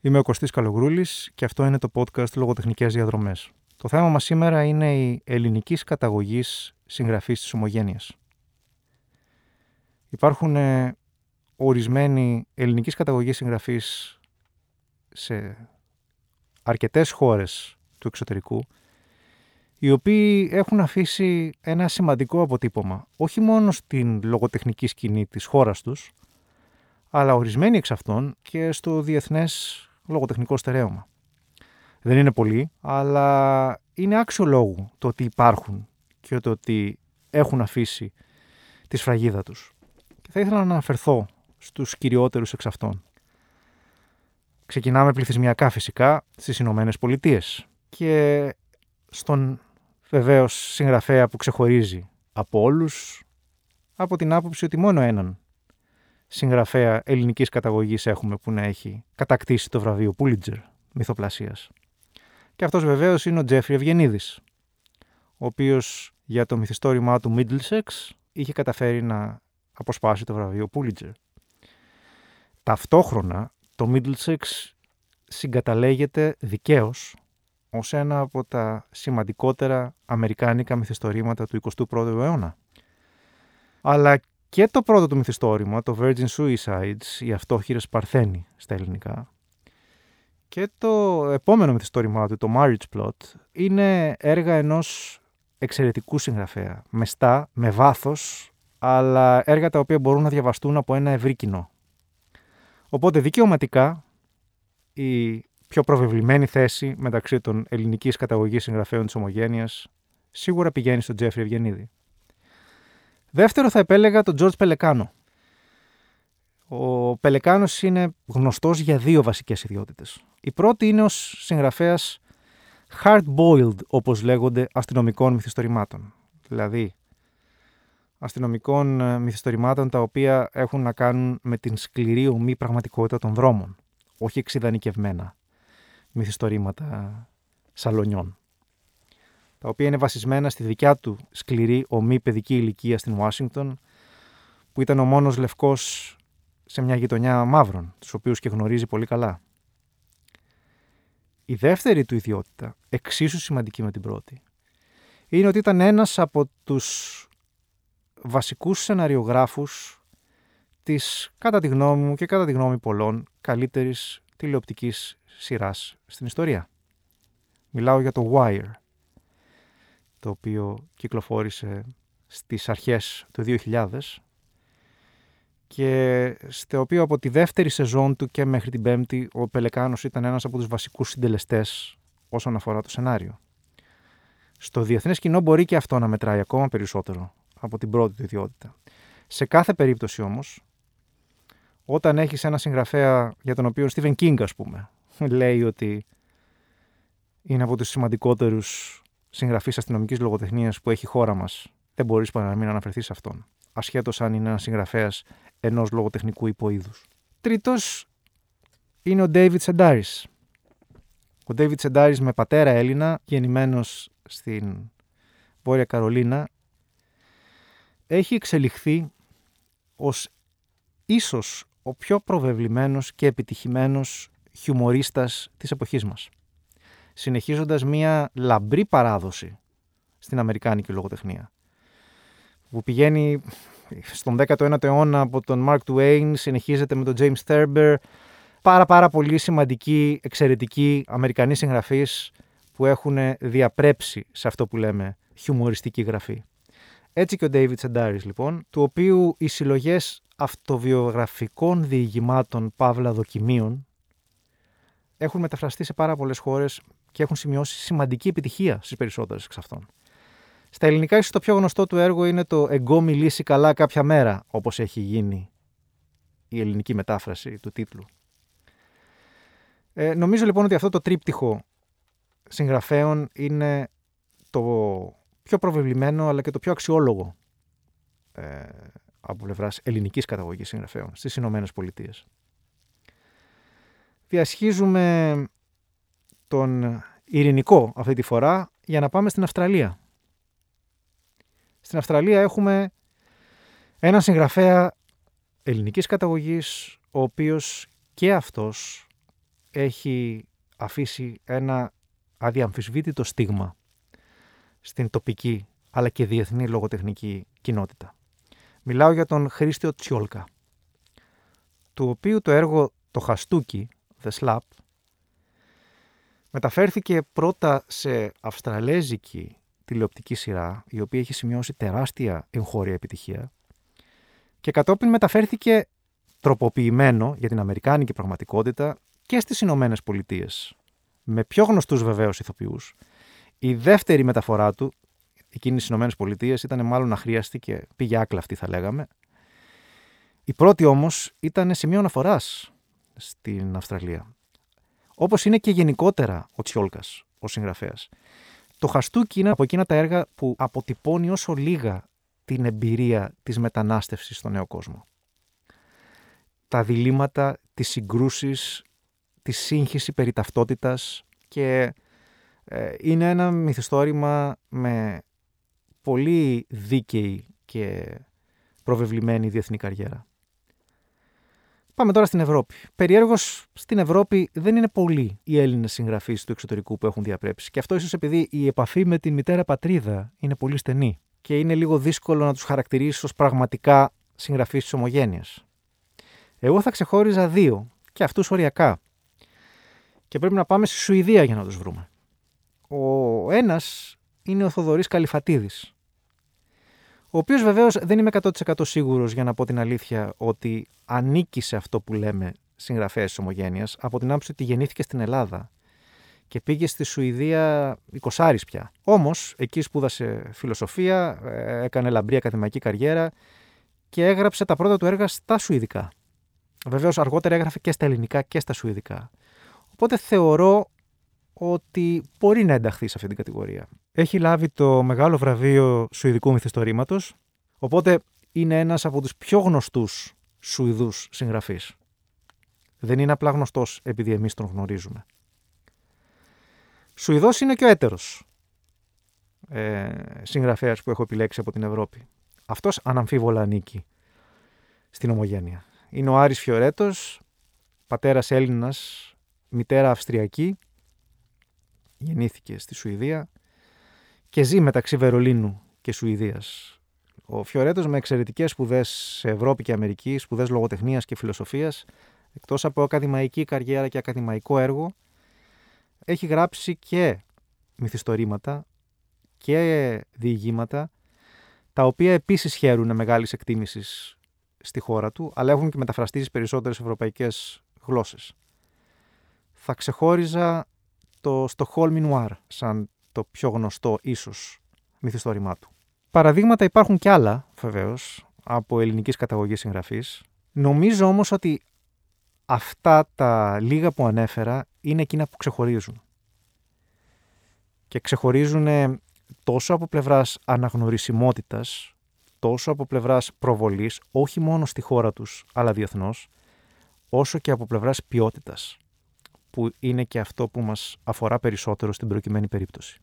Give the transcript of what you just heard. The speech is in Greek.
Είμαι ο Κωστής Καλογρούλης και αυτό είναι το podcast Λογοτεχνικές Διαδρομές. Το θέμα μας σήμερα είναι η ελληνικής καταγωγής συγγραφής της Ομογένειας. Υπάρχουν ε, ορισμένοι ελληνικής καταγωγής συγγραφείς σε αρκετές χώρες του εξωτερικού οι οποίοι έχουν αφήσει ένα σημαντικό αποτύπωμα όχι μόνο στην λογοτεχνική σκηνή της χώρας τους αλλά ορισμένοι εξ αυτών και στο διεθνές λογοτεχνικό στερέωμα. Δεν είναι πολλοί, αλλά είναι άξιο λόγου το ότι υπάρχουν και το ότι έχουν αφήσει τη σφραγίδα τους. Και θα ήθελα να αναφερθώ στους κυριότερους εξ αυτών. Ξεκινάμε πληθυσμιακά φυσικά στις Ηνωμένες Πολιτείες και στον βεβαίως συγγραφέα που ξεχωρίζει από όλους από την άποψη ότι μόνο έναν συγγραφέα ελληνικής καταγωγής έχουμε που να έχει κατακτήσει το βραβείο Πούλιτζερ μυθοπλασίας. Και αυτός βεβαίως είναι ο Τζέφρι Ευγενίδης, ο οποίος για το μυθιστόρημά του Middlesex είχε καταφέρει να αποσπάσει το βραβείο Πούλιτζερ. Ταυτόχρονα το Middlesex συγκαταλέγεται δικαίως ως ένα από τα σημαντικότερα αμερικάνικα μυθιστορήματα του 21ου αιώνα. Αλλά και το πρώτο του μυθιστόρημα, το Virgin Suicides, οι αυτόχειρες Παρθένοι στα ελληνικά, και το επόμενο μυθιστόρημά του, το Marriage Plot, είναι έργα ενός εξαιρετικού συγγραφέα, μεστά, με βάθος, αλλά έργα τα οποία μπορούν να διαβαστούν από ένα ευρύ κοινό. Οπότε δικαιωματικά η πιο προβεβλημένη θέση μεταξύ των ελληνικής καταγωγής συγγραφέων της Ομογένειας σίγουρα πηγαίνει στον Τζέφρι Ευγενίδη. Δεύτερο θα επέλεγα τον George Πελεκάνο. Ο Πελεκάνος είναι γνωστός για δύο βασικές ιδιότητες. Η πρώτη είναι ως συγγραφέας hard-boiled, όπως λέγονται, αστυνομικών μυθιστορημάτων. Δηλαδή, αστυνομικών ε, μυθιστορημάτων τα οποία έχουν να κάνουν με την σκληρή ομή πραγματικότητα των δρόμων. Όχι εξειδανικευμένα μυθιστορήματα σαλονιών τα οποία είναι βασισμένα στη δικιά του σκληρή ομή παιδική ηλικία στην Ουάσιγκτον, που ήταν ο μόνος λευκός σε μια γειτονιά μαύρων, τους οποίους και γνωρίζει πολύ καλά. Η δεύτερη του ιδιότητα, εξίσου σημαντική με την πρώτη, είναι ότι ήταν ένας από τους βασικούς σεναριογράφους της, κατά τη γνώμη μου και κατά τη γνώμη πολλών, καλύτερης τηλεοπτικής σειράς στην ιστορία. Μιλάω για το Wire, το οποίο κυκλοφόρησε στις αρχές του 2000 και στο οποίο από τη δεύτερη σεζόν του και μέχρι την πέμπτη ο Πελεκάνος ήταν ένας από τους βασικούς συντελεστές όσον αφορά το σενάριο. Στο διεθνές κοινό μπορεί και αυτό να μετράει ακόμα περισσότερο από την πρώτη του ιδιότητα. Σε κάθε περίπτωση όμως, όταν έχεις ένα συγγραφέα για τον οποίο Στίβεν Κίνγκ ας πούμε λέει ότι είναι από τους σημαντικότερους συγγραφής αστυνομικής λογοτεχνίας που έχει η χώρα μας, δεν μπορείς παρά να μην αναφερθείς σε αυτόν. Ασχέτως αν είναι ένας συγγραφέας ενός λογοτεχνικού υποείδους. Τρίτος είναι ο David Σεντάρη. Ο David Σεντάρη με πατέρα Έλληνα, γεννημένος στην Βόρεια Καρολίνα, έχει εξελιχθεί ως ίσως ο πιο προβεβλημένος και επιτυχημένος χιουμορίστας της εποχής μας συνεχίζοντας μία λαμπρή παράδοση στην Αμερικάνικη λογοτεχνία. Που πηγαίνει στον 19ο αιώνα από τον Mark Twain, συνεχίζεται με τον James Thurber, πάρα πάρα πολύ σημαντικοί, εξαιρετικοί Αμερικανοί συγγραφείς που έχουν διαπρέψει σε αυτό που λέμε χιουμοριστική γραφή. Έτσι και ο David Sedaris λοιπόν, του οποίου οι συλλογές αυτοβιογραφικών διηγημάτων παύλα δοκιμίων έχουν μεταφραστεί σε πάρα πολλές χώρες και έχουν σημειώσει σημαντική επιτυχία στις περισσότερες εξ αυτών. Στα ελληνικά, ίσως το πιο γνωστό του έργο είναι το Εγκό μιλήσει καλά κάποια μέρα, όπως έχει γίνει η ελληνική μετάφραση του τίτλου. Ε, νομίζω λοιπόν ότι αυτό το τρίπτυχο συγγραφέων είναι το πιο προβεβλημένο αλλά και το πιο αξιόλογο ε, από πλευράς ελληνικής καταγωγής συγγραφέων στις Ηνωμένες Πολιτείες διασχίζουμε τον ειρηνικό αυτή τη φορά για να πάμε στην Αυστραλία. Στην Αυστραλία έχουμε έναν συγγραφέα ελληνικής καταγωγής, ο οποίος και αυτός έχει αφήσει ένα αδιαμφισβήτητο στίγμα στην τοπική αλλά και διεθνή λογοτεχνική κοινότητα. Μιλάω για τον Χρήστιο Τσιόλκα, του οποίου το έργο «Το Χαστούκι», «The Slap», μεταφέρθηκε πρώτα σε αυστραλέζικη τηλεοπτική σειρά, η οποία έχει σημειώσει τεράστια εγχώρια επιτυχία, και κατόπιν μεταφέρθηκε τροποποιημένο για την αμερικάνικη πραγματικότητα και στις Ηνωμένες Πολιτείες. Με πιο γνωστούς βεβαίως ηθοποιούς. Η δεύτερη μεταφορά του, εκείνης στις Ηνωμένες Πολιτείες, ήταν μάλλον αχρίαστη και πήγε άκλαυτη θα λέγαμε. Η πρώτη όμως ήταν σημείο αναφοράς στην Αυστραλία. Όπως είναι και γενικότερα ο Τσιόλκας, ο συγγραφέας. Το Χαστούκι είναι από εκείνα τα έργα που αποτυπώνει όσο λίγα την εμπειρία της μετανάστευσης στον νέο κόσμο. Τα διλήμματα, τις συγκρούσεις, τη σύγχυση περί ταυτότητας και ε, είναι ένα μυθιστόρημα με πολύ δίκαιη και προβεβλημένη διεθνή καριέρα. Πάμε τώρα στην Ευρώπη. Περιέργως στην Ευρώπη δεν είναι πολλοί οι Έλληνες συγγραφείς του εξωτερικού που έχουν διαπρέψει. Και αυτό ίσως επειδή η επαφή με την μητέρα πατρίδα είναι πολύ στενή και είναι λίγο δύσκολο να τους χαρακτηρίσει ως πραγματικά συγγραφείς της ομογένειας. Εγώ θα ξεχώριζα δύο και αυτούς οριακά. Και πρέπει να πάμε στη Σουηδία για να τους βρούμε. Ο ένας είναι ο Θοδωρής Καλυφατίδης, ο οποίος βεβαίως δεν είμαι 100% σίγουρος για να πω την αλήθεια ότι ανήκει σε αυτό που λέμε συγγραφέας της Ομογένειας, από την άποψη ότι γεννήθηκε στην Ελλάδα και πήγε στη Σουηδία 20 πια. Όμως εκεί σπούδασε φιλοσοφία, ε, έκανε λαμπρή ακαδημαϊκή καριέρα και έγραψε τα πρώτα του έργα στα Σουηδικά. Βεβαίως αργότερα έγραφε και στα ελληνικά και στα Σουηδικά. Οπότε θεωρώ ότι μπορεί να ενταχθεί σε αυτή την κατηγορία. Έχει λάβει το μεγάλο βραβείο Σουηδικού Μυθιστορήματος, οπότε είναι ένας από τους πιο γνωστούς Σουηδούς συγγραφείς. Δεν είναι απλά γνωστός επειδή εμείς τον γνωρίζουμε. Σουηδός είναι και ο έτερος ε, συγγραφέας που έχω επιλέξει από την Ευρώπη. Αυτός αναμφίβολα ανήκει στην ομογένεια. Είναι ο Άρης Φιωρέτος, πατέρας Έλληνας, μητέρα Αυστριακή, γεννήθηκε στη Σουηδία και ζει μεταξύ Βερολίνου και Σουηδίας. Ο Φιωρέτος με εξαιρετικές σπουδές σε Ευρώπη και Αμερική, σπουδές λογοτεχνίας και φιλοσοφίας, εκτός από ακαδημαϊκή καριέρα και ακαδημαϊκό έργο, έχει γράψει και μυθιστορήματα και διηγήματα, τα οποία επίσης χαίρουν μεγάλης εκτίμησης στη χώρα του, αλλά έχουν και μεταφραστεί στις περισσότερες ευρωπαϊκές γλώσσες. Θα ξεχώριζα το Stockholm Noir σαν το πιο γνωστό ίσως μυθιστόρημά του. Παραδείγματα υπάρχουν κι άλλα βεβαίως από ελληνικής καταγωγής συγγραφής. Νομίζω όμως ότι αυτά τα λίγα που ανέφερα είναι εκείνα που ξεχωρίζουν. Και ξεχωρίζουν τόσο από πλευράς αναγνωρισιμότητας, τόσο από πλευράς προβολής, όχι μόνο στη χώρα τους, αλλά διεθνώς, όσο και από πλευράς ποιότητας που είναι και αυτό που μας αφορά περισσότερο στην προκειμένη περίπτωση.